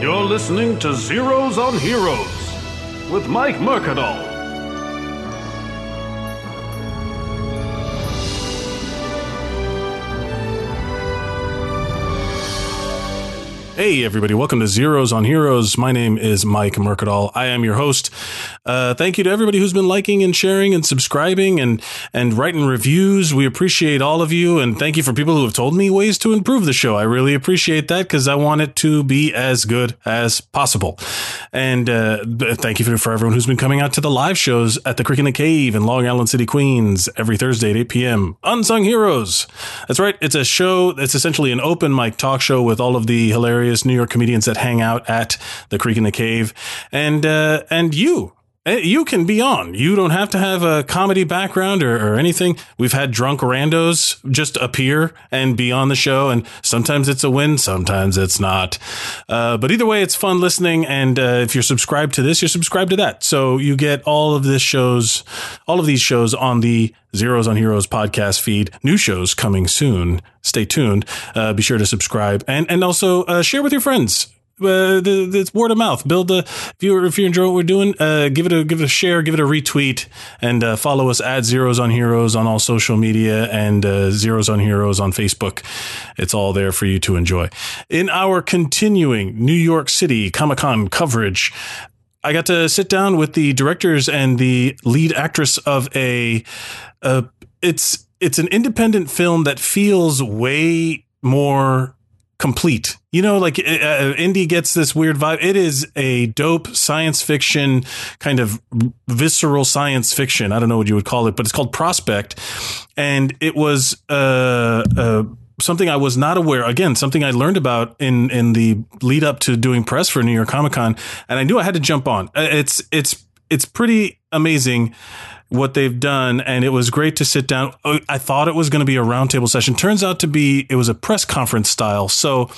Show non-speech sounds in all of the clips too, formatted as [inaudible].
You're listening to Zeros on Heroes with Mike Mercadal. Hey, everybody, welcome to Zeros on Heroes. My name is Mike Mercadal. I am your host. Uh, thank you to everybody who's been liking and sharing and subscribing and, and writing reviews. We appreciate all of you. And thank you for people who have told me ways to improve the show. I really appreciate that because I want it to be as good as possible. And uh, thank you for, for everyone who's been coming out to the live shows at the Creek and the Cave in Long Island City, Queens, every Thursday at 8 p.m. Unsung Heroes. That's right. It's a show. It's essentially an open mic talk show with all of the hilarious New York comedians that hang out at the Creek and the Cave, and uh, and you. Eh, You can be on. You don't have to have a comedy background or, or anything. We've had drunk randos just appear and be on the show, and sometimes it's a win, sometimes it's not. Uh, but either way, it's fun listening. And uh, if you're subscribed to this, you're subscribed to that. So you get all of this shows, all of these shows on the Zeros on Heroes podcast feed. New shows coming soon. Stay tuned. Uh, be sure to subscribe and and also uh, share with your friends. Uh, the, the it's word of mouth. Build a if you if you enjoy what we're doing, uh, give it a give it a share, give it a retweet, and uh, follow us at Zeros on Heroes on all social media and uh, Zeros on Heroes on Facebook. It's all there for you to enjoy. In our continuing New York City Comic Con coverage, I got to sit down with the directors and the lead actress of a. Uh, it's it's an independent film that feels way more complete. You know, like uh, uh, indie gets this weird vibe. It is a dope science fiction kind of visceral science fiction. I don't know what you would call it, but it's called Prospect, and it was uh, uh something I was not aware. Again, something I learned about in in the lead up to doing press for New York Comic Con, and I knew I had to jump on. Uh, It's it's it's pretty amazing what they've done, and it was great to sit down. Uh, I thought it was going to be a roundtable session. Turns out to be it was a press conference style. So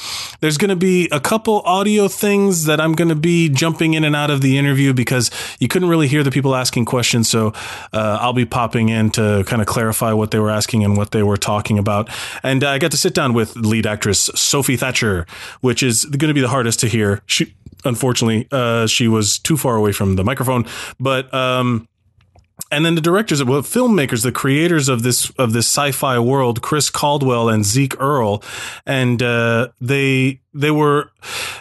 there's going to be a couple audio things that I'm going to be jumping in and out of the interview because you couldn't really hear the people asking questions. So uh, I'll be popping in to kind of clarify what they were asking and what they were talking about. And I got to sit down with lead actress Sophie Thatcher, which is going to be the hardest to hear. She unfortunately uh, she was too far away from the microphone, but. Um, and then the directors, well, filmmakers, the creators of this of this sci-fi world, Chris Caldwell and Zeke Earl, and uh, they they were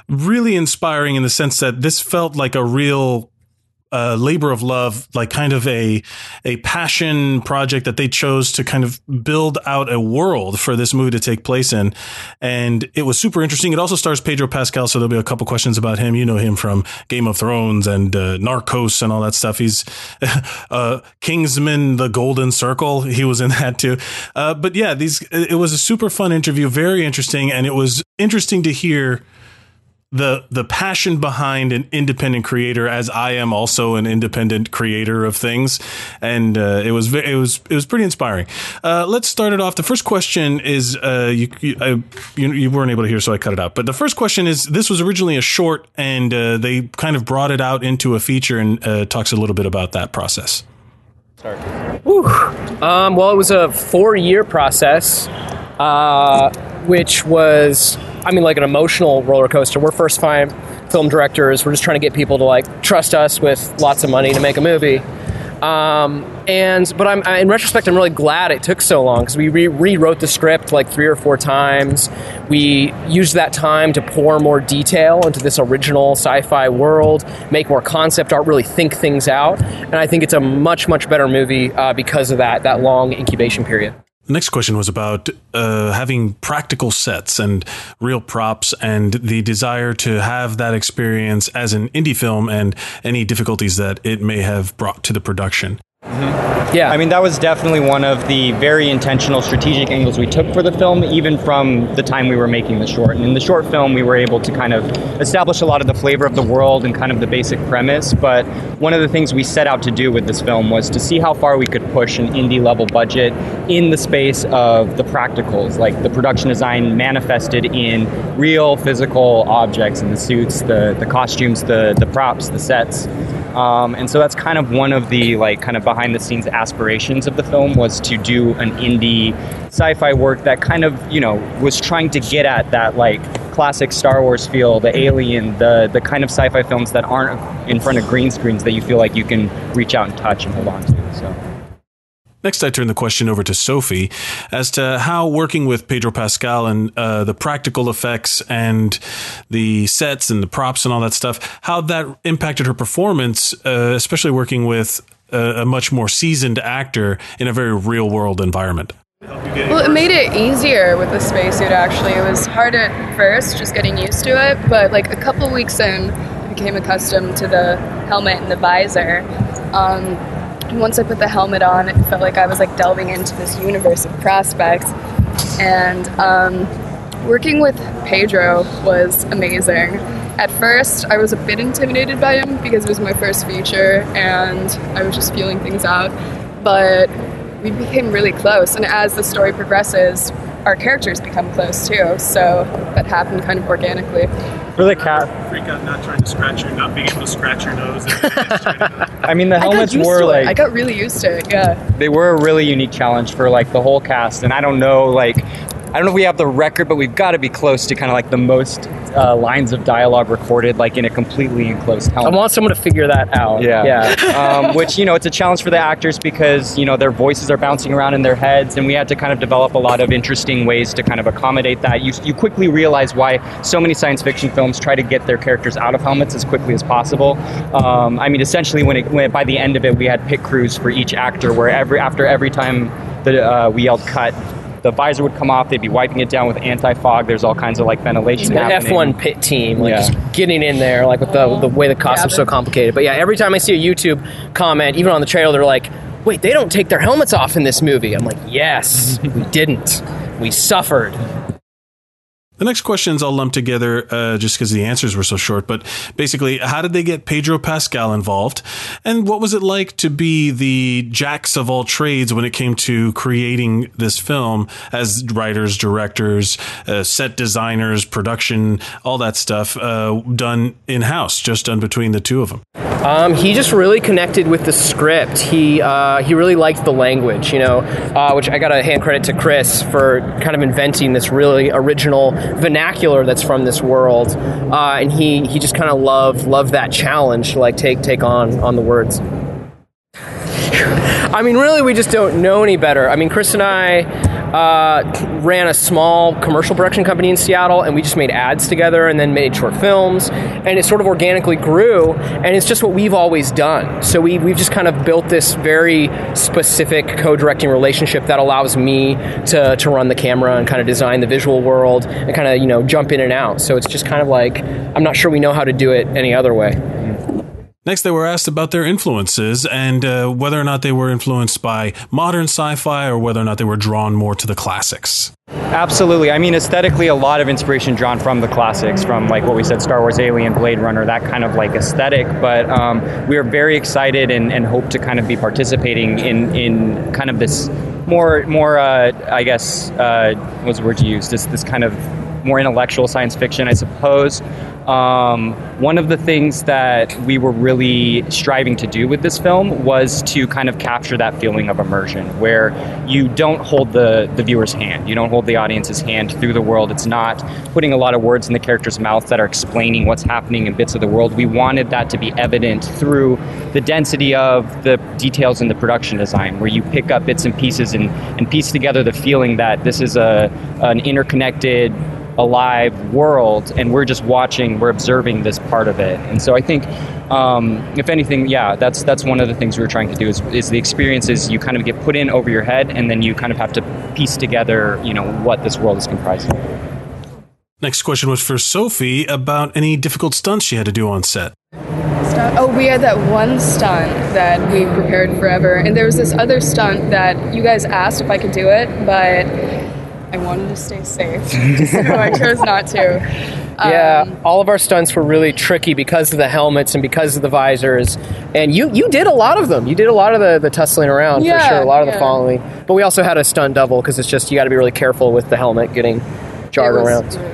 really inspiring in the sense that this felt like a real uh, labor of love, like kind of a a passion project that they chose to kind of build out a world for this movie to take place in, and it was super interesting. It also stars Pedro Pascal, so there'll be a couple questions about him. You know him from Game of Thrones and uh, Narcos and all that stuff. He's [laughs] uh, Kingsman: The Golden Circle. He was in that too. Uh, but yeah, these it was a super fun interview, very interesting, and it was interesting to hear the the passion behind an independent creator as I am also an independent creator of things and uh, it was it was it was pretty inspiring. Uh, let's start it off. The first question is uh, you you, I, you you weren't able to hear so I cut it out. But the first question is this was originally a short and uh, they kind of brought it out into a feature and uh, talks a little bit about that process. Whew. Um, well, it was a four-year process, uh, which was, I mean, like an emotional roller coaster. We're first-time film directors. We're just trying to get people to like trust us with lots of money to make a movie. Um, and but I'm I- in retrospect, I'm really glad it took so long because we re- rewrote the script like three or four times. We used that time to pour more detail into this original sci-fi world, make more concept art, really think things out. And I think it's a much much better movie uh, because of that that long incubation period. Next question was about uh, having practical sets and real props and the desire to have that experience as an indie film and any difficulties that it may have brought to the production. Yeah, I mean, that was definitely one of the very intentional strategic angles we took for the film, even from the time we were making the short. And in the short film, we were able to kind of establish a lot of the flavor of the world and kind of the basic premise. But one of the things we set out to do with this film was to see how far we could push an indie level budget in the space of the practicals, like the production design manifested in real physical objects and the suits, the, the costumes, the, the props, the sets. Um, and so that's kind of one of the like kind of behind the scenes aspirations of the film was to do an indie sci-fi work that kind of you know was trying to get at that like classic Star Wars feel, the Alien, the the kind of sci-fi films that aren't in front of green screens that you feel like you can reach out and touch and hold on to. So. Next, I turn the question over to Sophie as to how working with Pedro Pascal and uh, the practical effects and the sets and the props and all that stuff, how that impacted her performance, uh, especially working with a, a much more seasoned actor in a very real world environment. Well, it made it easier with the spacesuit. Actually, it was hard at first, just getting used to it. But like a couple weeks in, I became accustomed to the helmet and the visor. Um, once I put the helmet on, it felt like I was like delving into this universe of prospects. And um, working with Pedro was amazing. At first, I was a bit intimidated by him because it was my first feature and I was just feeling things out. But we became really close, and as the story progresses, our characters become close too. So that happened kind of organically. For the cat, Freak out not trying to scratch your, not being able to scratch your nose. [laughs] I mean, the I got helmets used were to like it. I got really used to it. Yeah. they were a really unique challenge for like the whole cast and i don't know like i don't know if we have the record but we've got to be close to kind of like the most uh, lines of dialogue recorded like in a completely enclosed helmet. I want someone to figure that out. yeah, Yeah. [laughs] um, which you know it's a challenge for the actors because you know their voices are bouncing around in their heads, and we had to kind of develop a lot of interesting ways to kind of accommodate that. You you quickly realize why so many science fiction films try to get their characters out of helmets as quickly as possible. Um, I mean, essentially, when it when by the end of it, we had pit crews for each actor, where every after every time that uh, we yelled cut. The visor would come off. They'd be wiping it down with anti-fog. There's all kinds of like ventilation the happening. F1 pit team, like Yeah. just getting in there, like with the the way the costume's so complicated. But yeah, every time I see a YouTube comment, even on the trailer, they're like, "Wait, they don't take their helmets off in this movie." I'm like, "Yes, we didn't. We suffered." The next questions I'll lump together uh, just because the answers were so short. But basically, how did they get Pedro Pascal involved? And what was it like to be the jacks of all trades when it came to creating this film as writers, directors, uh, set designers, production, all that stuff uh, done in house, just done between the two of them? Um, he just really connected with the script. He uh, he really liked the language, you know, uh, which I got to hand credit to Chris for kind of inventing this really original vernacular that's from this world. Uh, and he he just kind of loved loved that challenge to like take take on on the words. I mean, really, we just don't know any better. I mean, Chris and I uh, ran a small commercial production company in Seattle, and we just made ads together and then made short films, and it sort of organically grew, and it's just what we've always done. So we, we've just kind of built this very specific co-directing relationship that allows me to, to run the camera and kind of design the visual world and kind of, you know, jump in and out. So it's just kind of like, I'm not sure we know how to do it any other way. Next, they were asked about their influences and uh, whether or not they were influenced by modern sci fi or whether or not they were drawn more to the classics. Absolutely. I mean, aesthetically, a lot of inspiration drawn from the classics, from like what we said, Star Wars, Alien, Blade Runner, that kind of like aesthetic. But um, we are very excited and, and hope to kind of be participating in, in kind of this more, more uh, I guess, uh, what's the word you use? This, this kind of more intellectual science fiction, I suppose. Um, one of the things that we were really striving to do with this film was to kind of capture that feeling of immersion, where you don't hold the, the viewer's hand, you don't hold the audience's hand through the world. It's not putting a lot of words in the character's mouth that are explaining what's happening in bits of the world. We wanted that to be evident through the density of the details in the production design, where you pick up bits and pieces and, and piece together the feeling that this is a an interconnected alive world and we're just watching we're observing this part of it. And so i think um, if anything yeah that's that's one of the things we we're trying to do is, is the experiences you kind of get put in over your head and then you kind of have to piece together you know what this world is comprised of Next question was for Sophie about any difficult stunts she had to do on set. Oh, we had that one stunt that we prepared forever, and there was this other stunt that you guys asked if I could do it, but I wanted to stay safe, [laughs] so I chose not to. Yeah, Um, all of our stunts were really tricky because of the helmets and because of the visors. And you you did a lot of them. You did a lot of the, the tussling around for sure, a lot of the following. But we also had a stunt double because it's just you got to be really careful with the helmet getting jarred around. really.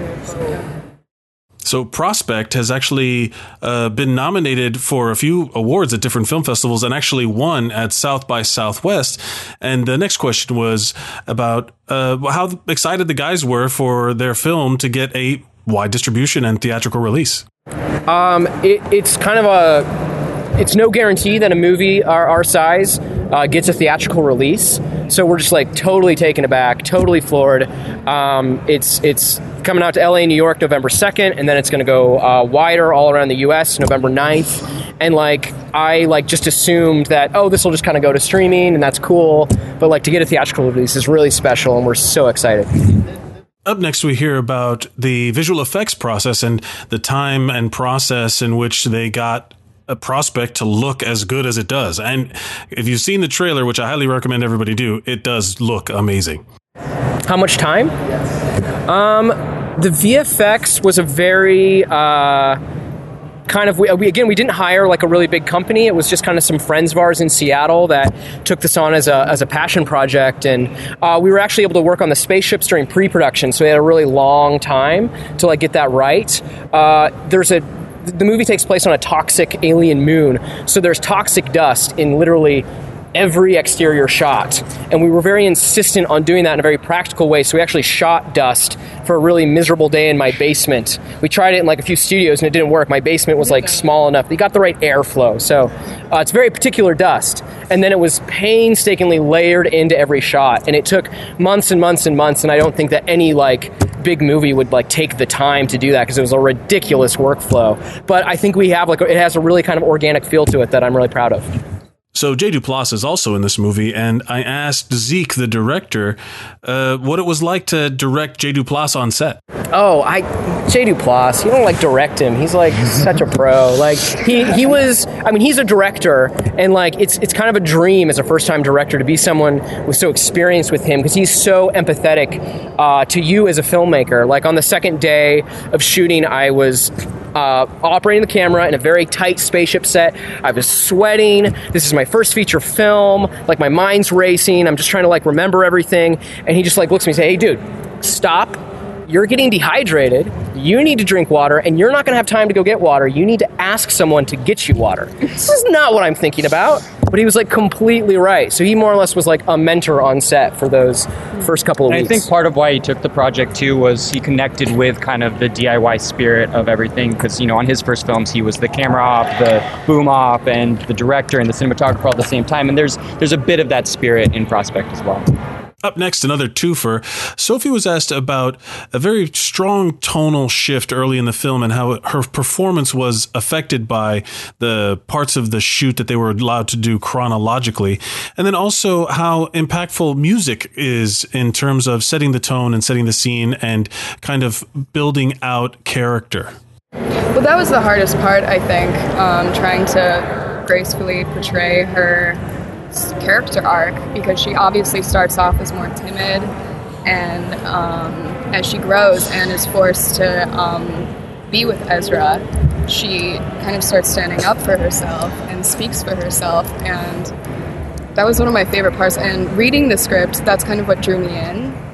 So Prospect has actually uh, been nominated for a few awards at different film festivals and actually won at South by Southwest. And the next question was about uh, how excited the guys were for their film to get a wide distribution and theatrical release? It, it's kind of a it's no guarantee that a movie our, our size uh, gets a theatrical release. So we're just like totally taken aback, totally floored. Um, it's it's coming out to LA, New York, November second, and then it's going to go uh, wider all around the U.S. November 9th. And like I like just assumed that oh this will just kind of go to streaming and that's cool, but like to get a theatrical release is really special, and we're so excited. Up next, we hear about the visual effects process and the time and process in which they got a prospect to look as good as it does. And if you've seen the trailer, which I highly recommend everybody do, it does look amazing. How much time? Um, the VFX was a very uh, kind of we, we again we didn't hire like a really big company. It was just kind of some friends of ours in Seattle that took this on as a as a passion project, and uh, we were actually able to work on the spaceships during pre-production. So we had a really long time to like get that right. Uh, there's a the movie takes place on a toxic alien moon, so there's toxic dust in literally every exterior shot. And we were very insistent on doing that in a very practical way. So we actually shot dust for a really miserable day in my basement. We tried it in like a few studios and it didn't work. My basement was like small enough. We got the right airflow. So uh, it's very particular dust. And then it was painstakingly layered into every shot. And it took months and months and months. And I don't think that any like big movie would like take the time to do that because it was a ridiculous workflow. But I think we have like it has a really kind of organic feel to it that I'm really proud of. So Jay Duplass is also in this movie, and I asked Zeke, the director, uh, what it was like to direct Jay Duplass on set. Oh, I Jay Duplass. You don't like direct him. He's like such a pro. Like he he was. I mean, he's a director, and like it's it's kind of a dream as a first time director to be someone with so experienced with him because he's so empathetic uh, to you as a filmmaker. Like on the second day of shooting, I was. Uh, operating the camera in a very tight spaceship set. I was sweating. This is my first feature film. Like my mind's racing. I'm just trying to like remember everything. And he just like looks at me and say, "Hey, dude, stop you're getting dehydrated. You need to drink water, and you're not going to have time to go get water. You need to ask someone to get you water. This is not what I'm thinking about. But he was like completely right. So he more or less was like a mentor on set for those first couple of And I think part of why he took the project too was he connected with kind of the DIY spirit of everything because you know on his first films he was the camera op, the boom op, and the director and the cinematographer all at the same time. And there's there's a bit of that spirit in Prospect as well. Up next, another twofer. Sophie was asked about a very strong tonal shift early in the film and how her performance was affected by the parts of the shoot that they were allowed to do chronologically. And then also how impactful music is in terms of setting the tone and setting the scene and kind of building out character. Well, that was the hardest part, I think, um, trying to gracefully portray her character arc because she obviously starts off as more timid, and um, as she grows and is forced to um, be with Ezra, she kind of starts standing up for herself and speaks for herself, and that was one of my favorite parts. And reading the script, that's kind of what drew me in.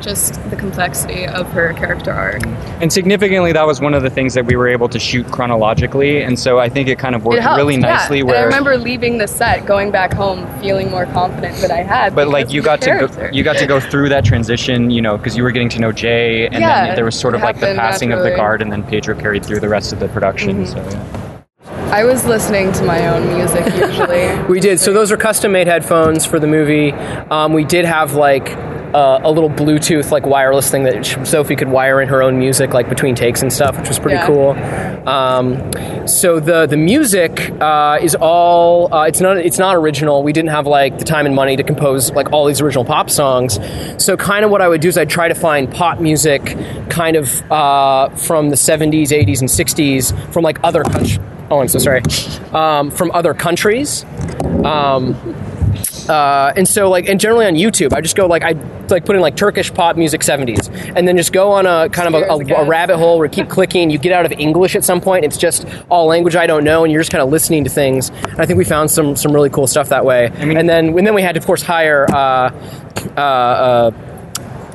Just the complexity of her character arc. And significantly, that was one of the things that we were able to shoot chronologically, and so I think it kind of worked it helped, really yeah. nicely. And Where I remember leaving the set, going back home, feeling more confident that I had. but like you the got to go, you got to go through that transition, you know, because you were getting to know Jay, and Yeah, then there was sort of like the happened passing of the. Mm-hmm. guard, and then Pedro carried through the rest of the production. So yeah. I was listening to my own music usually. [laughs] We did. So those are custom made headphones for the movie. Um, we did have like uh, a little Bluetooth like wireless thing that Sophie could wire in her own music like between takes and stuff, which was pretty Yeah. cool. Um, so the the music uh, is all uh, it's not it's not original. We didn't have like the time and money to compose like all these original pop songs. So kind of what I would do is I'd try to find pop music kind of uh, from the 70s, 80s, and 60s from like other countries. Oh, I'm so sorry. Um, from other countries. Um, uh, and so like and generally on YouTube, I just go like I like put in like Turkish pop music 70s, and then just go on a kind of a, a, a rabbit hole where you keep [laughs] clicking. You get out of English at some point. It's just all language I don't know, and you're just kind of listening to things. And I think we found some some really cool stuff that way. mean- and then and then we had to of course hire uh, uh, uh,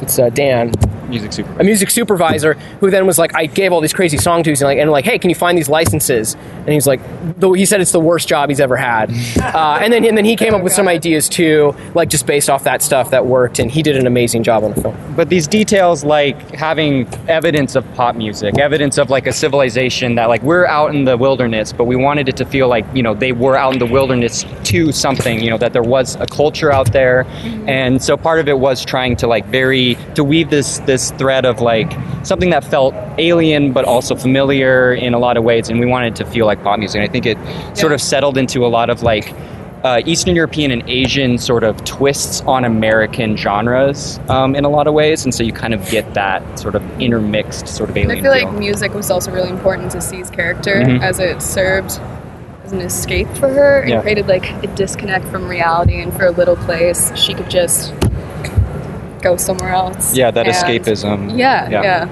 it's uh, Dan. Music supervisor. a music supervisor who then was like, I gave all these crazy song tunes and like, and like, hey, can you find these licenses? And he's like, though he said it's the worst job he's ever had. [laughs] Uh, and then and then he came up with some ideas too, like just based off that stuff that worked, and he did an amazing job on the film. but these details like having evidence of pop music evidence of like a civilization that like we're out in the wilderness but we wanted it to feel like you know they were out in the wilderness to something you know that there was a culture out there and so part of it was trying to like very to weave this this thread of like something that felt alien but also familiar in a lot of ways and we wanted it to feel like pop music and i think it sort of settled into a lot of like uh, Eastern European and Asian sort of twists on American genres um, in a lot of ways, and so you kind of get that sort of intermixed sort of And alien I feel feel. like music was also really important to Cee's character Mhm. as it served as an escape for her and Yeah. created like a disconnect from reality. And for a little place, she could just go somewhere else. yeah, that And- escapism. Yeah, Yeah. yeah.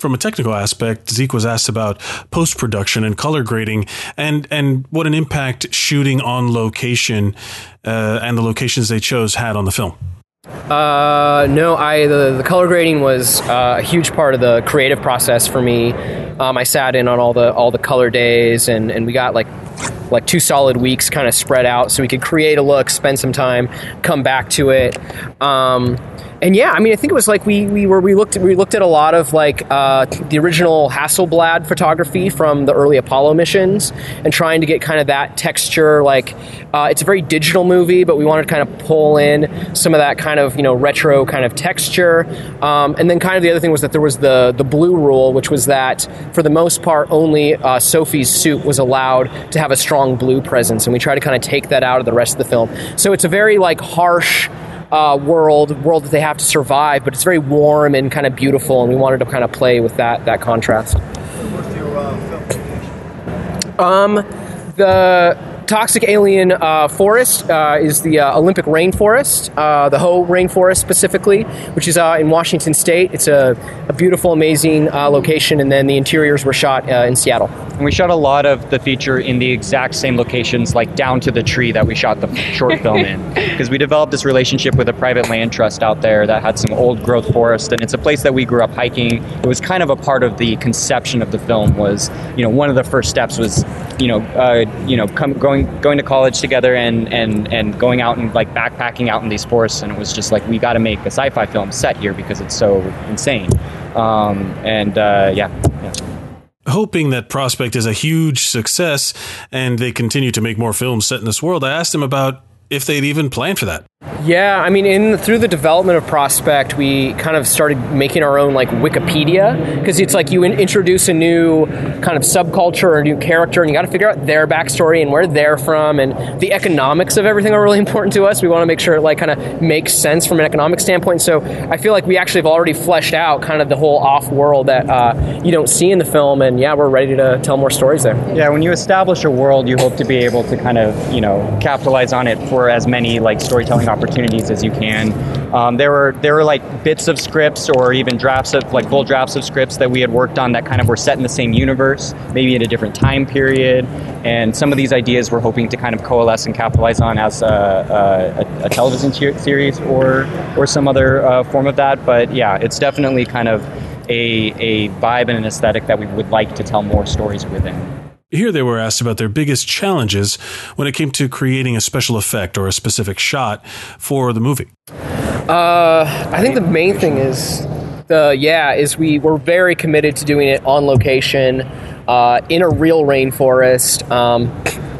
From a technical aspect, Zeke was asked about post production and color grading, and and what an impact shooting on location uh, and the locations they chose had on the film. Uh, no, I the, the color grading was uh, a huge part of the creative process for me. Um, I sat in on all the all the color days, and, and we got like like two solid weeks kind of spread out, so we could create a look, spend some time, come back to it. Um, and yeah, I mean, I think it was like we, we were we looked we looked at a lot of like uh, the original Hasselblad photography from the early Apollo missions, and trying to get kind of that texture. Like uh, it's a very digital movie, but we wanted to kind of pull in some of that kind of you know retro kind of texture. Um, and then kind of the other thing was that there was the the blue rule, which was that for the most part only uh, Sophie's suit was allowed to have a strong blue presence, and we try to kind of take that out of the rest of the film. So it's a very like harsh uh, world, world that they have to survive, but it's very warm and kind of beautiful, and we wanted to kind of play with that that contrast. Um, the toxic alien uh, forest uh, is the uh, Olympic rainforest, uh, the Hoh rainforest specifically, which is uh, in Washington State. It's a, a beautiful, amazing uh, location, and then the interiors were shot uh, in Seattle. And we shot a lot of the feature in the exact same locations, like down to the tree that we shot the short film in. [laughs] Because we developed this relationship with a private land trust out there that had some old growth forest, and it's a place that we grew up hiking. It was kind of a part of the conception of the film. Was you know one of the first steps was you know uh, you know come, going going to college together and and and going out and like backpacking out in these forests, and it was just like we got to make a sci-fi film set here because it's so insane. Um, and uh, yeah. yeah. Hoping that Prospect is a huge success and they continue to make more films set in this world, I asked him about if they'd even planned for that. Yeah, I mean, in through the development of Prospect, we kind of started making our own like Wikipedia because it's like you in- introduce a new kind of subculture or a new character, and you got to figure out their backstory and where they're from, and the economics of everything are really [laughs] important to us. We want to make sure it like kind of makes sense from an economic standpoint. So I feel like we actually have already fleshed out kind of the whole off world that uh, you don't see in the film, and yeah, we're ready to tell more stories there. Yeah, when you establish a world, you hope to be able to kind of, you know, capitalize on it for as many like storytelling opportunities as you can. Um, there were there were like bits of scripts or even drafts of like full drafts of scripts that we had worked on that kind of were set in the same universe, maybe at a different time period. And some of these ideas we're hoping to kind of coalesce and capitalize on as a, a, a television ser- series or or some other uh, form of that. But yeah, it's definitely kind of a, a vibe and an aesthetic that we would like to tell more stories within. Here they were asked about their biggest challenges when it came to creating a special effect or a specific shot for the movie. Uh, I think the main thing is the yeah is we we're very committed to doing it on location uh, in a real rainforest, um,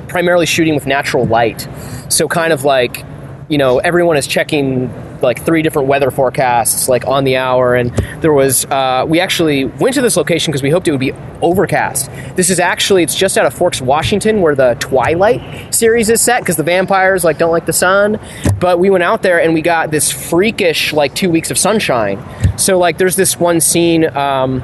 primarily shooting with natural light. So kind of like you know everyone is checking like three different weather forecasts like on the hour and there was uh, we actually went to this location because we hoped it would be overcast. This is actually it's just out of forks washington where the twilight series is set because the vampires like don't like the sun. But we went out there and we got this freakish like two weeks of sunshine. So like there's this one scene um,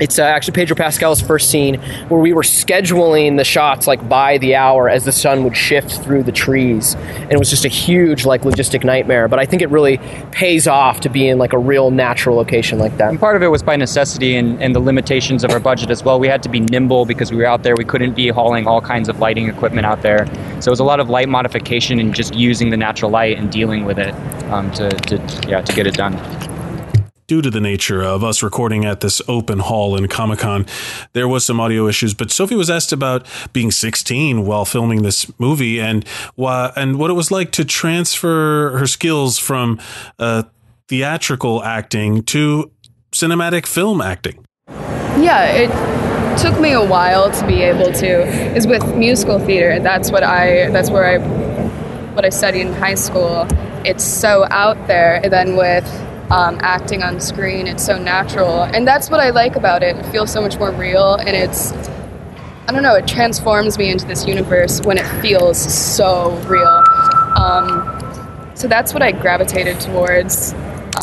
it's uh, actually Pedro Pascal's first scene where we were scheduling the shots like by the hour as the sun would shift through the trees, and it was just a huge like logistic nightmare. But I think it really pays off to be in like a real natural location like that. And part of it was by necessity and, and the limitations of our budget as well. We had to be nimble because we were out there. We couldn't be hauling all kinds of lighting equipment out there. So it was a lot of light modification and just using the natural light and dealing with it um, to, to, yeah, to get it done. Due to the nature of us recording at this open hall in Comic Con, there was some audio issues. But Sophie was asked about being 16 while filming this movie and why, and what it was like to transfer her skills from uh, theatrical acting to cinematic film acting. Yeah, it took me a while to be able to. Is with musical theater. That's what I. That's where I. What I studied in high school. It's so out there. And then with um, acting on screen, it's so natural, and that's what I like about it. It feels so much more real, and it's. I don't know. It transforms me into this universe when it feels so real. Um, so that's what I gravitated towards,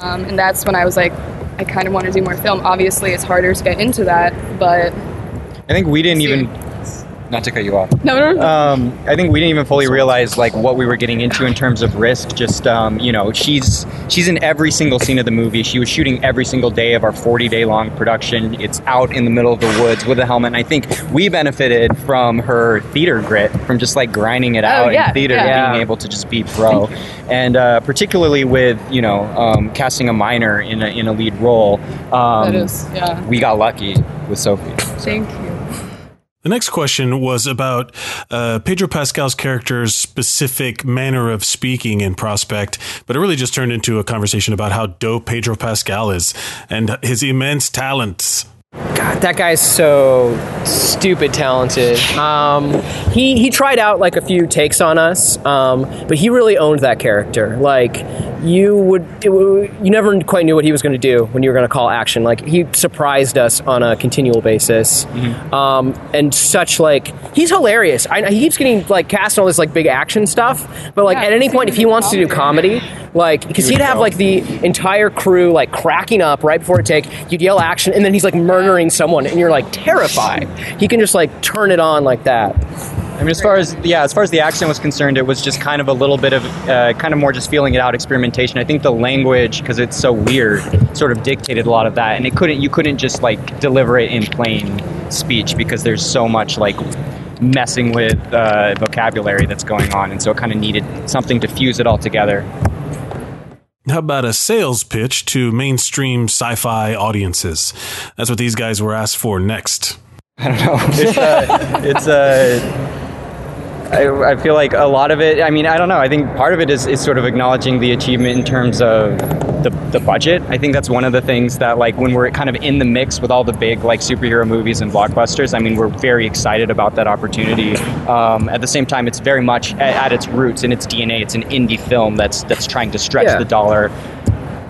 um, and that's when I was like, I kind of want to do more film. Obviously, it's harder to get into that, but I think we didn't even. Not to cut you off. no, no, no. Um, I think we didn't even fully realize like what we were getting into in terms of risk. Just um, you know, she's she's in every single scene of the movie. She was shooting every single day of our 40 day long production. It's out in the middle of the woods with a helmet. And I think we benefited from her theater grit, from just like grinding it out Oh, yeah, in theater, yeah. being able to just be pro, and uh, particularly with you know um, casting a minor in a in a lead role. Um, that is, yeah. we got lucky with Sophie. Thank you. The next question was about uh, Pedro Pascal's character's specific manner of speaking in Prospect, but it really just turned into a conversation about how dope Pedro Pascal is and his immense talents. God, that guy's so stupid talented. Um, he he tried out like a few takes on us, um, but he really owned that character. Like you would, it you never quite knew what he was going to do when you were going to call action. Like he surprised us on a continual basis, um, and such like he's hilarious. I, he keeps getting like cast in all this like big action stuff, but like Yeah, at any point, if he doing wants to do comedy, like because he'd have like the entire crew like cracking up right before a take. You'd yell action, and then he's like murdering someone, and you're like terrified. He can just like turn it on like that. I mean, as far as yeah, as far as the accent was concerned, it was just kind of a little bit of uh, kind of more just feeling it out, experimentation. I think the language, because it's so weird, sort of dictated a lot of that, and it couldn't you couldn't just like deliver it in plain speech because there's so much like messing with uh, vocabulary that's going on, and so it kind of needed something to fuse it all together. How about a sales pitch to mainstream sci fi audiences? That's what these guys were asked for next. [laughs] I don't know. It's uh, it's uh, I, I feel like a lot of it. I mean, I don't know. I think part of it is, is sort of acknowledging the achievement in terms of the, the budget. I think that's one of the things that like when we're kind of in the mix with all the big like superhero movies and blockbusters. I mean, we're very excited about that opportunity. Um, at the same time, it's very much at, at its roots and its DNA. It's an indie film that's that's trying to stretch Yeah. the dollar.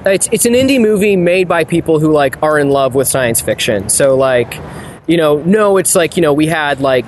It's it's an indie movie made by people who like are in love with science fiction. So like, you know, no, it's like you know we had like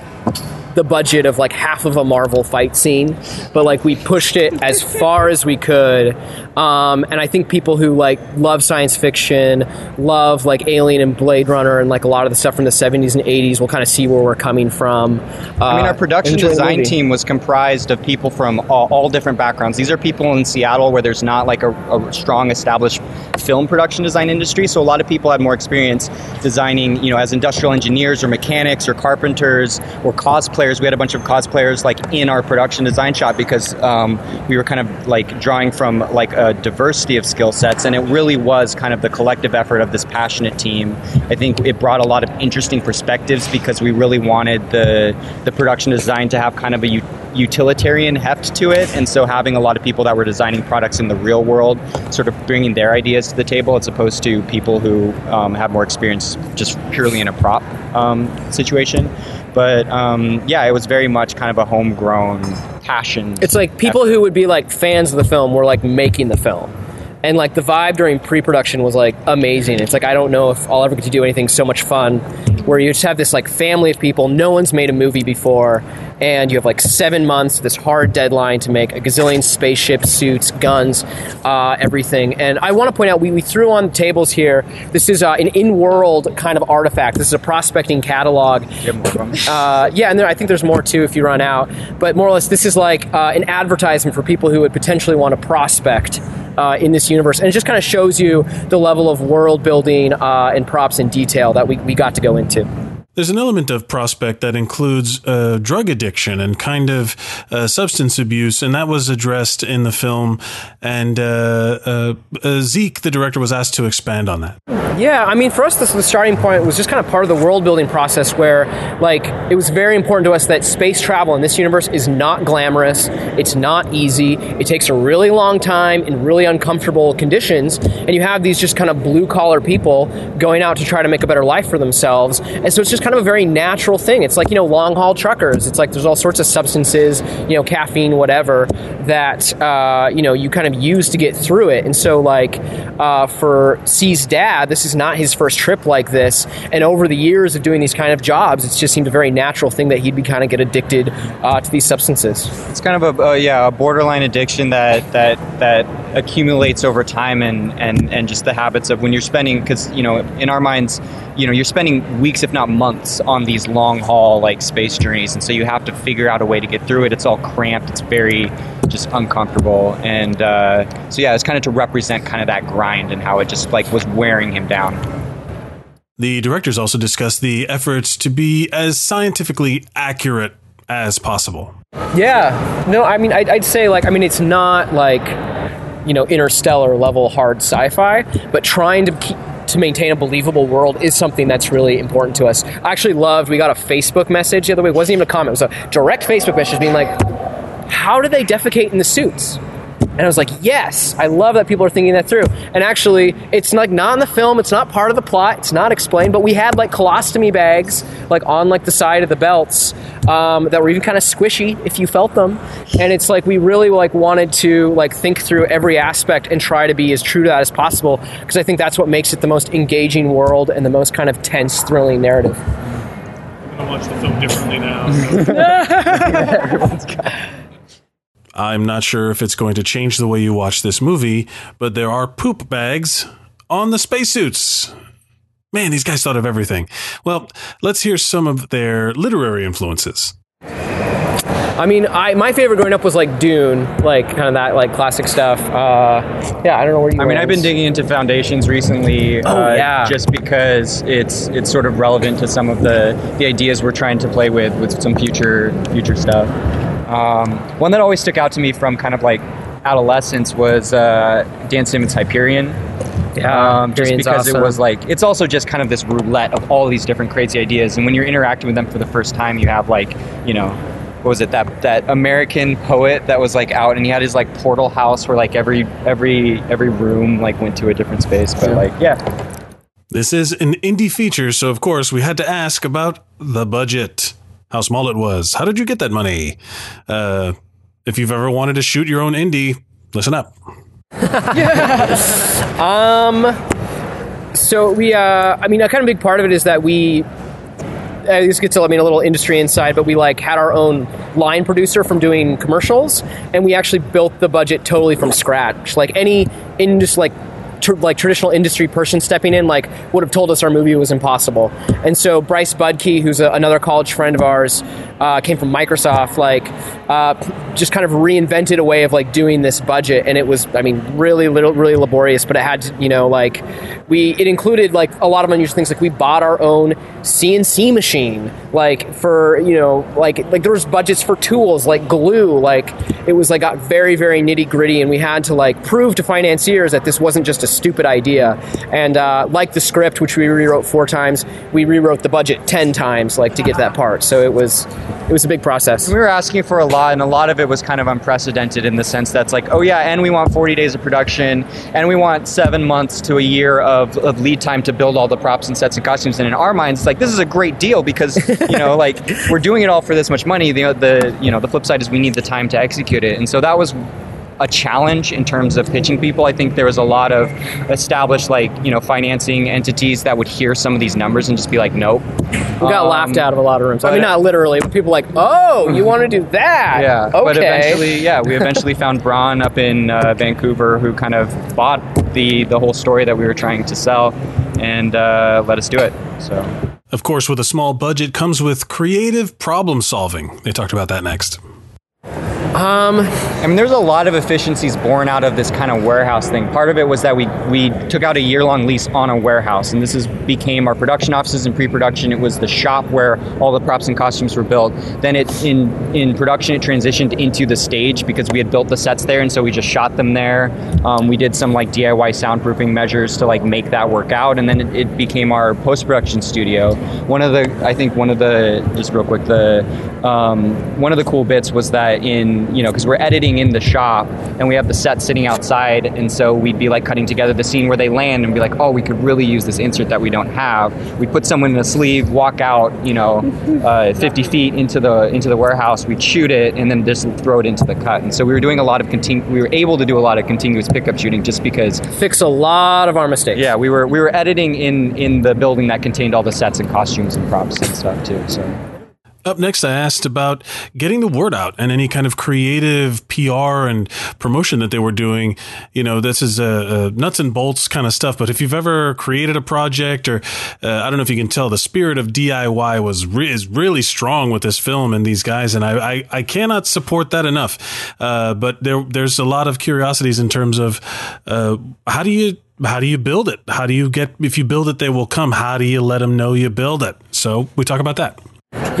the budget of like half of a Marvel fight scene, but like we pushed it as far as we could. Um, and I think people who like love science fiction, love like Alien and Blade Runner, and like a lot of the stuff from the '70s and '80s will kind of see where we're coming from. Uh, I mean, our production design team was comprised of people from all, all different backgrounds. These are people in Seattle where there's not like a, a strong established film production design industry. So a lot of people had more experience designing, you know, as industrial engineers or mechanics or carpenters or cosplayers. We had a bunch of cosplayers like in our production design shop because um, we were kind of like drawing from like a diversity of skill sets, and it really was kind of the collective effort of this passionate team. I think it brought a lot of interesting perspectives because we really wanted the the production design to have kind of a utilitarian heft to it, and so having a lot of people that were designing products in the real world, sort of bringing their ideas to the table, as opposed to people who um, have more experience just purely in a prop um, situation. But um, yeah, it was very much kind of a homegrown passion. It's like people who would be like fans of the film were like making the film. And like the vibe during pre-production was like amazing. It's like I don't know if I'll ever get to do anything so much fun where you just have this like family of people. No one's made a movie before, and you have like seven months, this hard deadline to make a gazillion spaceship suits, guns, uh, everything. And I want to point out we, we threw on tables here. This is uh, an in-world kind of artifact. This is a prospecting catalog. Give more from- Uh, yeah, and there, I think there's more too if you run out. But more or less, this is like uh, an advertisement for people who would potentially want to prospect uh, in this universe, and it just kind of shows you the level of world building uh, and props and detail that we, we got to go into. There's an element of Prospect that includes uh, drug addiction and kind of uh, substance abuse, and that was addressed in the film. And uh, uh, uh Zeke, the director, was asked to expand on that. Yeah, I mean, for us, this, the starting point was just kind of part of the world building process where, like, it was very important to us that space travel in this universe is not glamorous, it's not easy, it takes a really long time in really uncomfortable conditions, and you have these just kind of blue collar people going out to try to make a better life for themselves. And so it's just kind of a very natural thing. It's like, you know, long haul truckers. It's like there's all sorts of substances, you know, caffeine, whatever, that, uh, you know, you kind of use to get through it. And so, like, uh, for Cee's dad, this is not his first trip like this. And over the years of doing these kind of jobs, it's just seemed a very natural thing that he'd be kind of get addicted uh, to these substances. It's kind of a, uh, yeah, a borderline addiction that, that, that accumulates over time and, and, and just the habits of when you're spending, because, you know, in our minds, you know, you're spending weeks, if not months, on these long haul like space journeys, and so you have to figure out a way to get through it. It's all cramped. It's very just uncomfortable, and uh, so yeah, it's kind of to represent kind of that grind and how it just like was wearing him down. The directors also discussed the efforts to be as scientifically accurate as possible. Yeah, no, I mean, I'd, I'd say like, I mean, it's not like you know interstellar level hard sci-fi but trying to keep to maintain a believable world is something that's really important to us. I actually loved, we got a Facebook message the other way. It wasn't even a comment, it was a direct Facebook message being like, how do they defecate in the suits? And I was like, yes, I love that people are thinking that through. And actually, it's like not in the film, it's not part of the plot, it's not explained, but we had like colostomy bags like on like the side of the belts um, that were even kind of squishy if you felt them. And it's like we really like wanted to like think through every aspect and try to be as true to that as possible because I think that's what makes it the most engaging world and the most kind of tense, thrilling narrative. I'm gonna watch the film differently now. [laughs] [laughs] [laughs] I'm not sure if it's going to change the way you watch this movie, but there are poop bags on the spacesuits. Man, these guys thought of everything. Well, let's hear some of their literary influences. I mean, I my favorite growing up was like Dune, like kind of that like classic stuff. Uh, yeah, I don't know where you. I mean, I've been digging into Foundations recently. Oh uh, yeah. Just because it's it's sort of relevant to some of the the ideas we're trying to play with with some future future stuff. Um, one that always stuck out to me from kind of like adolescence was uh, Dan Simmons' Hyperion. Yeah, um, just because awesome. it was like it's also just kind of this roulette of all these different crazy ideas, and when you're interacting with them for the first time, you have like you know what was it that that American poet that was like out and he had his like portal house where like every every every room like went to a different space, but like yeah. This is an indie feature, so of course we had to ask about the budget how small it was. How did you get that money? Uh, if you've ever wanted to shoot your own indie, listen up. [laughs] um, so we, uh, I mean, a kind of big part of it is that we. Uh, this gets, I mean, a little industry inside, but we like had our own line producer from doing commercials, and we actually built the budget totally from scratch. Like any in just like tr- like traditional industry person stepping in like would have told us our movie was impossible. And so Bryce Budke, who's a, another college friend of ours, uh, came from Microsoft, like uh, just kind of reinvented a way of like doing this budget, and it was I mean really little really laborious, but it had to, you know like we it included like a lot of unusual things. Like we bought our own CNC machine like for you know like like there was budgets for tools like glue like it was like got very very nitty gritty. And we had to like prove to financiers that this wasn't just a stupid idea. And uh, like the script which we rewrote four times we rewrote the budget 10 times like to get that part. So it was it was a big process. We were asking for a lot and a lot of it was kind of unprecedented in the sense that's like oh yeah and we want 40 days of production and we want seven months to a year of, of lead time to build all the props and sets and costumes. And in our minds it's like this is a great deal because you know like [laughs] we're doing it all for this much money. The, the you know the flip side is we need the time to execute it. And so that was a challenge in terms of pitching people. I think there was a lot of established like you know financing entities that would hear some of these numbers and just be like, nope. We got um, laughed out of a lot of rooms. I mean, not literally, but people like, oh, you want to do [laughs] that? Yeah. Okay. But eventually, yeah, we [laughs] eventually found Bron up in uh, Vancouver who kind of bought the the whole story that we were trying to sell and uh, let us do it. So. Of course, with a small budget comes with creative problem solving. They talked about that next. I mean, there's a lot of efficiencies born out of this kind of warehouse thing. Part of it was that we we took out a year long lease on a warehouse, and this is became our production offices in pre-production. It was the shop where all the props and costumes were built. Then it in in production it transitioned into the stage because we had built the sets there, and so we just shot them there. Um, we did some like DIY soundproofing measures to like make that work out, and then it, it became our post-production studio. One of the I think one of the just real quick the um, one of the cool bits was that in you know because we're editing in the shop and we have the set sitting outside. And so we'd be like cutting together the scene where they land and be like oh we could really use this insert that we don't have. We put someone in a sleeve walk out you know [laughs] uh, 50 feet into the into the warehouse. We'd shoot it and then just throw it into the cut. And so we were doing a lot of continu- we were able to do a lot of continuous pickup shooting just because Fix a lot of our mistakes. yeah we were we were editing in in the building that contained all the sets and costumes and props and stuff too so Up next, I asked about getting the word out and any kind of creative PR and promotion that they were doing. You know, this is a, a nuts and bolts kind of stuff. But if you've ever created a project, or uh, I don't know if you can tell, the spirit of DIY was re- is really strong with this film and these guys, and I I, I cannot support that enough. Uh, but there there's a lot of curiosities in terms of uh, how do you how do you build it? How do you get if you build it, they will come. How do you let them know you build it? So we talk about that.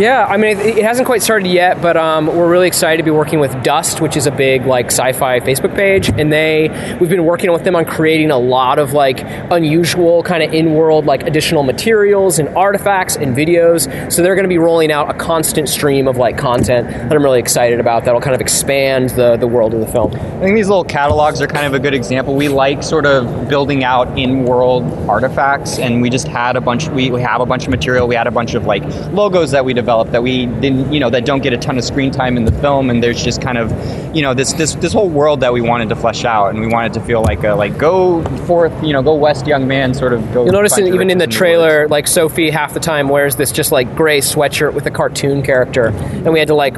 Yeah, I mean, it, it hasn't quite started yet, but um, we're really excited to be working with Dust, which is a big like sci-fi Facebook page, and they we've been working with them on creating a lot of like unusual kind of in-world like additional materials and artifacts and videos. So they're going to be rolling out a constant stream of like content that I'm really excited about. That'll kind of expand the the world of the film. I think these little catalogs are kind of a good example. We like sort of building out in-world artifacts, and we just had a bunch. We, we have a bunch of material. We had a bunch of like logos that we developed that we didn't, you know, that don't get a ton of screen time in the film, and there's just kind of, you know, this this this whole world that we wanted to flesh out, and we wanted to feel like a like go forth, you know, go west, young man, sort of go. You'll notice in, even in the trailer, like Sophie half the time wears this just like gray sweatshirt with a cartoon character, and we had to like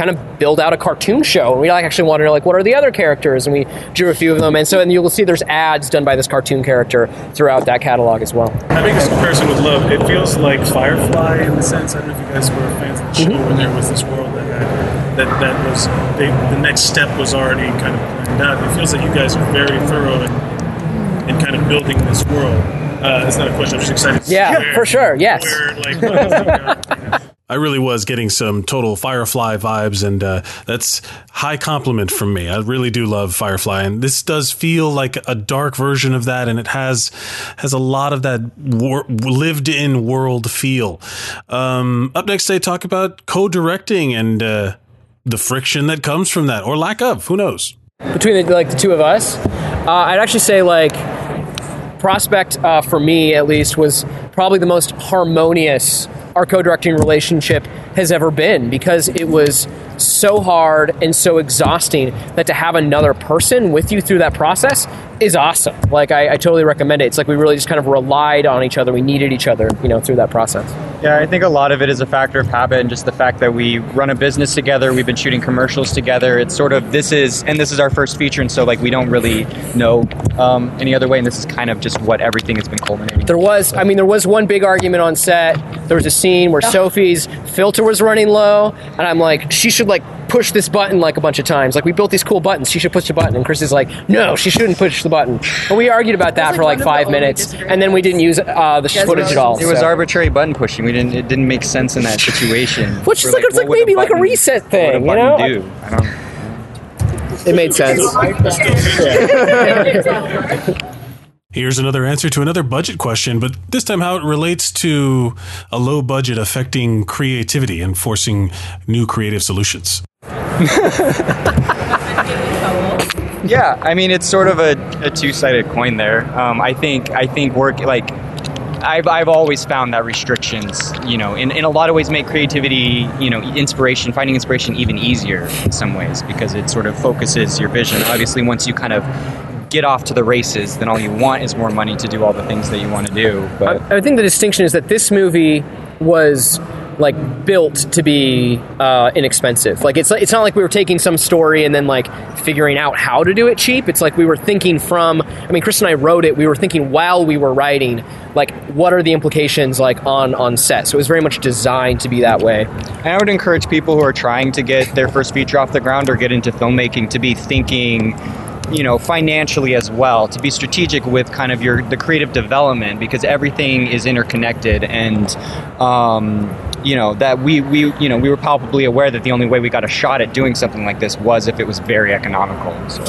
kind of build out a cartoon show. And we like actually wanted to know like what are the other characters, and we drew a few of them. And so and you'll see there's ads done by this cartoon character throughout that catalog as well. I make this comparison with Love. It feels like Firefly in the sense. I don't know if you guys were fans of the show, where there was this world that had, that that was they, the next step was already kind of planned out. It feels like you guys are very thorough in, in kind of building this world. Uh, it's not a question. I'm just excited. To see Yeah, for sure, yes. Where, like, [laughs] I really was getting some total Firefly vibes, and uh, that's high compliment from me. I really do love Firefly, and this does feel like a dark version of that, and it has has a lot of that wor- lived in world feel. Um, up next, they talk about co-directing and uh, the friction that comes from that, or lack of. Who knows? between the, like the two of us, uh, I'd actually say like Prospect uh, for me at least was probably the most harmonious our co-directing relationship has ever been because it was so hard and so exhausting that to have another person with you through that process is awesome. Like I, I totally recommend it. It's like we really just kind of relied on each other. We needed each other, you know, through that process. Yeah, I think a lot of it is a factor of habit and just the fact that we run a business together. We've been shooting commercials together. It's sort of this is and this is our first feature, and so like we don't really know um, any other way. And this is kind of just what everything has been culminating. There was, I mean, there was one big argument on set. There was a scene where Sophie's filter was running low, and I'm like, she should like push this button like a bunch of times. Like we built these cool buttons, she should push the button. And Chris is like, no, she shouldn't push the button. And we argued about that That's, for like, like one of the five minutes, and then we didn't use uh, the guys footage at all. It was so. arbitrary button pushing. We didn't. It didn't make sense in that situation. [laughs] Which is We're like- it's what like would maybe like a reset thing, would a you know? Do I don't. It made sense. [laughs] Here's another answer to another budget question, but this time how it relates to a low budget affecting creativity and forcing new creative solutions. [laughs] Yeah, I mean it's sort of a, a two-sided coin there. Um, I think I think work like I've, I've always found that restrictions, you know, in, in a lot of ways make creativity, you know, inspiration, finding inspiration even easier in some ways because it sort of focuses your vision. Obviously, once you kind of get off to the races, then all you want is more money to do all the things that you want to do. But I, I think the distinction is that this movie was like built to be uh, inexpensive. Like it's it's not like we were taking some story and then like figuring out how to do it cheap. It's like we were thinking from. I mean, Chris and I wrote it. We were thinking while we were writing, like what are the implications like on on set. So it was very much designed to be that way. And I would encourage people who are trying to get their first feature off the ground or get into filmmaking to be thinking you know financially as well to be strategic with kind of your the creative development because everything is interconnected and um, you know that we we you know we were palpably aware that the only way we got a shot at doing something like this was if it was very economical so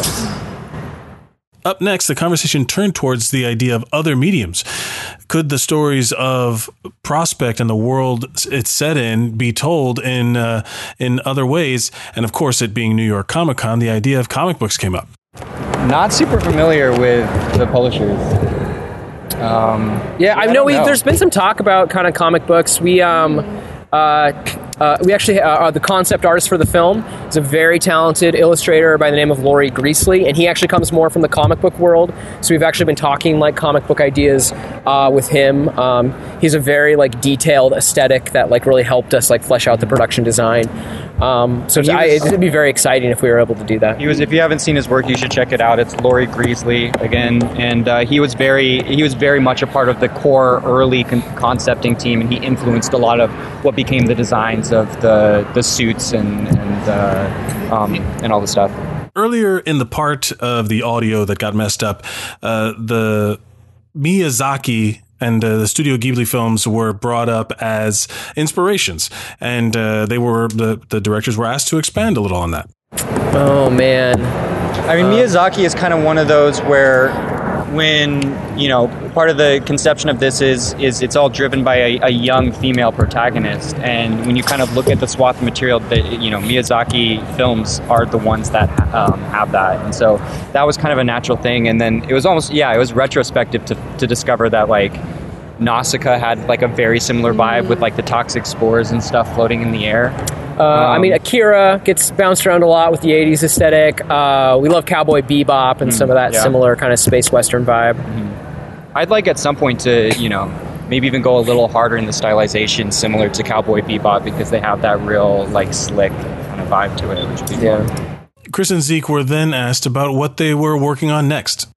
Up next, the conversation turned towards the idea of other mediums. Could the stories of Prospect and the world it's set in be told in uh, in other ways? And of course, it being New York Comic Con, the idea of comic books came up. not super familiar with the publishers um, Yeah, I I know. We, there's been some talk about kind of comic books. We um, uh, uh, we actually uh, are the concept artist for the film is a very talented illustrator by the name of Laurie Greasley, and he actually comes more from the comic book world. So we've actually been talking like comic book ideas uh, with him. Um, he's a very like detailed aesthetic that like really helped us like flesh out the production design. Um, so He I, was- it'd be very exciting if we were able to do that. He was. If you haven't seen his work, you should check it out. It's Laurie Greasley again, and uh, he was very he was very much a part of the core early con- concepting team, and he influenced a lot of what became the designs of the the suits and and uh, um, and all the stuff. Earlier in the part of the audio that got messed up, uh, the Miyazaki and uh, the Studio Ghibli films were brought up as inspirations, and uh, they were the the directors were asked to expand a little on that. Oh man. I mean, Miyazaki is kind of one of those where, when you know, part of the conception of this is is it's all driven by a, a young female protagonist, and when you kind of look at the swath of material, that you know, Miyazaki films are the ones that um, have that, and so that was kind of a natural thing. And then it was almost yeah, it was retrospective to to discover that like. Nausicaa had like a very similar vibe with like the toxic spores and stuff floating in the air. Uh, I Um, mean, Akira gets bounced around a lot with the 80s aesthetic. Uh, we love Cowboy Bebop and some of that Mm, yeah. similar kind of space western vibe. I'd like at some point to, you know, maybe even go a little harder in the stylization, similar to Cowboy Bebop, because they have that real, like, slick kind of vibe to it, which would be fun. Chris and Zeke were then asked about what they were working on next.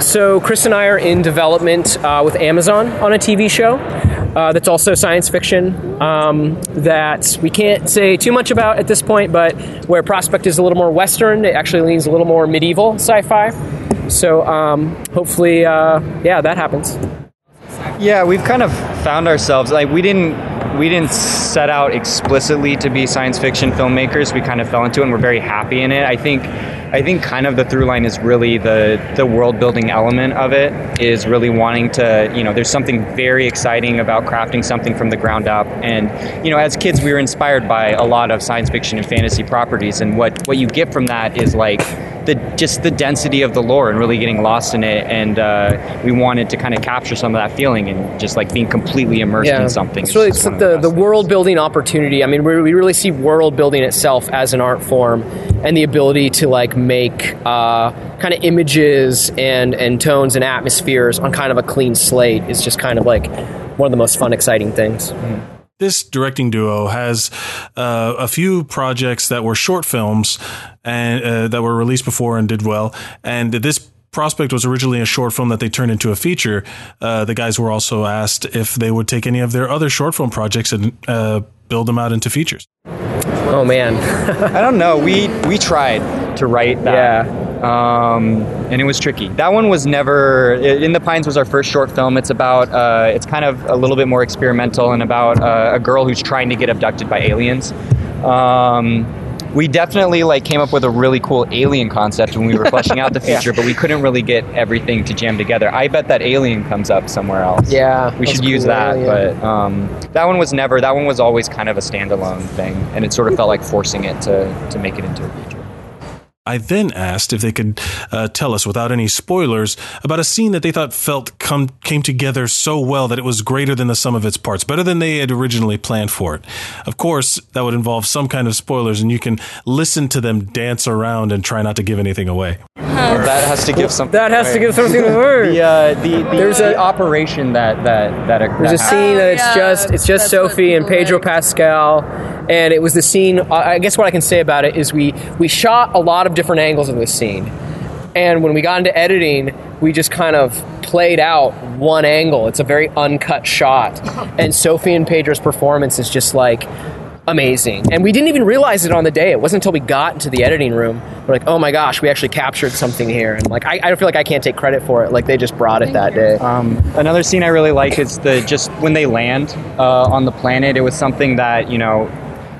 So, Chris and I are in development uh, with Amazon on a TV show uh, that's also science fiction um, that we can't say too much about at this point, but where Prospect is a little more western, it actually leans a little more medieval sci fi. So, um, hopefully, uh, yeah, that happens. Yeah, we've kind of found ourselves like we didn't we didn't set out explicitly to be science fiction filmmakers. We kind of fell into it, and we're very happy in it. I think I think kind of the through line is really the the world building element of it is really wanting to you know there's something very exciting about crafting something from the ground up. And you know, as kids, we were inspired by a lot of science fiction and fantasy properties, and what what you get from that is like the just the density of the lore and really getting lost in it. And uh, we wanted to kind of capture some of that feeling and just like being completely immersed in something. It's really it's of the, the world building opportunity. I mean, we, we really see world building itself as an art form, and the ability to like make uh, kind of images and and tones and atmospheres on kind of a clean slate is just kind of like one of the most fun, exciting things. This directing duo has uh, a few projects that were short films and uh, that were released before and did well. And this prospect was originally a short film that they turned into a feature. Uh, the guys were also asked if they would take any of their other short film projects and uh, build them out into features. Oh man, [laughs] I don't know. We we tried to write that. yeah. um, and it was tricky. That one was never. In the Pines was our first short film. It's about. Uh, it's kind of a little bit more experimental and about uh, a girl who's trying to get abducted by aliens. Um, we definitely like came up with a really cool alien concept when we were fleshing out the [laughs] feature, but we couldn't really get everything to jam together. I bet that alien comes up somewhere else. Yeah, we should use cool, that. alien. But um, that one was never. That one was always kind of a standalone thing, and it sort of felt like forcing it to to make it into a feature. I then asked if they could uh, tell us, without any spoilers, about a scene that they thought felt come came together so well that it was greater than the sum of its parts, better than they had originally planned for it. Of course, that would involve some kind of spoilers, and you can listen to them dance around and try not to give anything away. That has to give something. That has to away. give something away. [laughs] the uh, the, the, There's the a- operation that that that There's a that scene that it's yeah, just it's just Sophie and Pedro like. Pascal, and it was the scene. I I guess what I can say about it is we we shot a lot of different angles of this scene, and when we got into editing, we just kind of played out one angle. It's a very uncut shot, [laughs] and Sophie and Pedro's performance is just like amazing. And we didn't even realize it on the day. It wasn't until we got into the editing room. We're like, oh my gosh, we actually captured something here. And like, I, I don't feel like I can't take credit for it. Like they just brought it that day. Um, another scene I really like is the just when they land uh, on the planet. It was something that you know.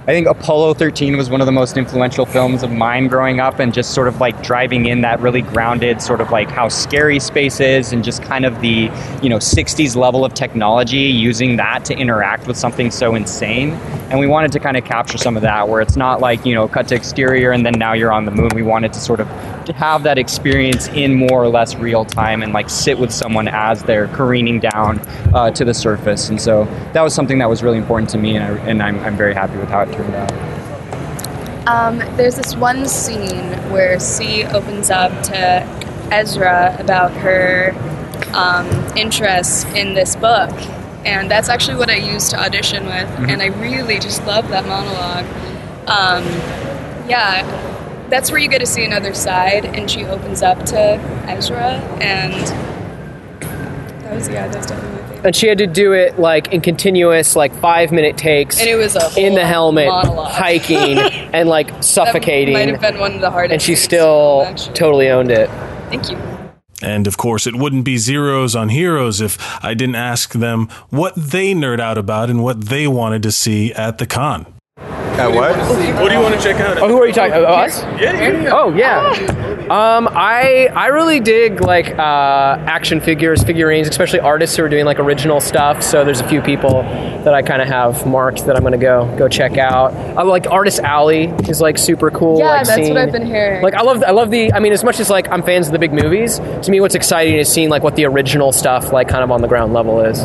I think Apollo 13 was one of the most influential films of mine growing up, and just sort of like driving in that really grounded, sort of like how scary space is, and just kind of the you know 60s level of technology, using that to interact with something so insane. And we wanted to kind of capture some of that, where it's not like you know cut to exterior and then now you're on the moon. We wanted to sort of have that experience in more or less real time and like sit with someone as they're careening down uh, to the surface. And so that was something that was really important to me, and, I, and I'm, I'm very happy with how it turned out. Um, there's this one scene where Cee opens up to Ezra about her um, interest in this book, and that's actually what I used to audition with, and I really just love that monologue. Um, yeah, that's where you get to see another side, and she opens up to Ezra, and that was yeah, that was definitely my favorite. and she had to do it like in continuous like five minute takes And it was a in the helmet monologue. hiking [laughs] and like That suffocating might have been one of the hardest. and she still actually. totally owned it Thank you. And of course, it wouldn't be zeros on heroes if I didn't ask them what they nerd out about and what they wanted to see at the con. At what? What do you want to check out? oh who are you talking uh, us Yeah, oh yeah um i i really dig like uh action figures figurines especially artists who are doing like original stuff so there's a few people that i kind of have marked that i'm gonna go go check out i like artist alley is like super cool Yeah, like, that's seeing- what I've been hearing. Like I love, I love the. I mean, as much as like I'm fans of the big movies, to me, what's exciting is seeing like what the original stuff, like kind of on the ground level, is.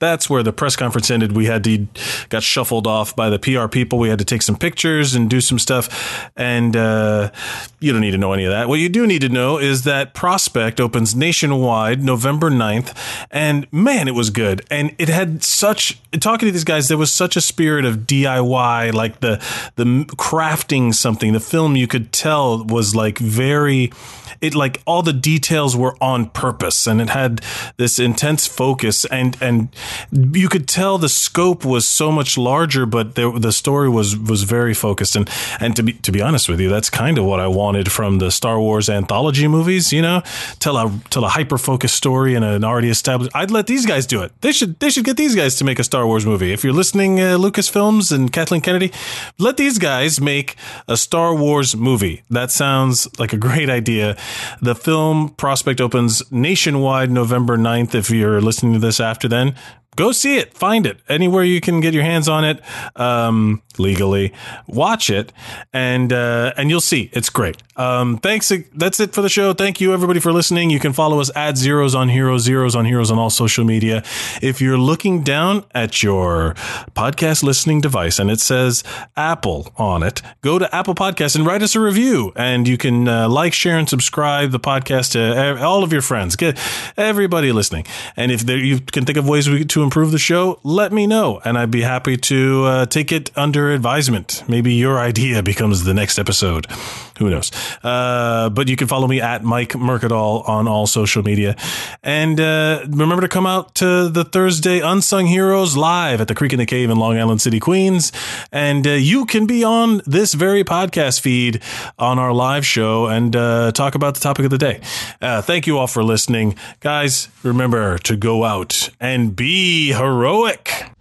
That's where the press conference ended. We had to got shuffled off by the PR people. We had to take some pictures and do some stuff. And uh, you don't need to know any of that. What you do need to know is that Prospect opens nationwide November 9th. And man, it was good. And it had such talking to these guys. There was such a spirit of DIY, like the the crafting something. The film you could tell was like very it like all the details were on purpose and it had this intense focus and and you could tell the scope was so much larger but the the story was was very focused. And and to be to be honest with you that's kind of what I wanted from the Star Wars anthology movies you know? Tell a tell a hyper focused story in an already established I'd let these guys do it. They should they should get these guys to make a Star Wars movie. If you're listening uh, Lucasfilms and Kathleen Kennedy let these guys make a Star Wars movie. That sounds like a great idea. The film Prospect opens nationwide November 9th. If you're listening to this after then, go see it. Find it anywhere you can get your hands on it um, legally. Watch it, and uh, and you'll see it's great. Um, thanks. That's it for the show. Thank you everybody for listening. You can follow us at Zeros on Heroes, Zeros on Heroes on all social media. If you're looking down at your podcast listening device and it says Apple on it, go to Apple Podcast and write us a review. And you can uh, like, share, and subscribe the podcast to all of your friends. Get everybody listening. And if there, you can think of ways we, to improve the show, let me know, and I'd be happy to uh, take it under advisement. Maybe your idea [laughs] becomes the next episode. Who knows? Uh, but you can follow me at Mike Mercadal on all social media. And uh, remember to come out to the Thursday Unsung Heroes live at the Creek and the Cave in Long Island City, Queens. And uh, you can be on this very podcast feed on our live show and uh, talk about the topic of the day. Uh, thank you all for listening. Guys, remember to go out and be heroic.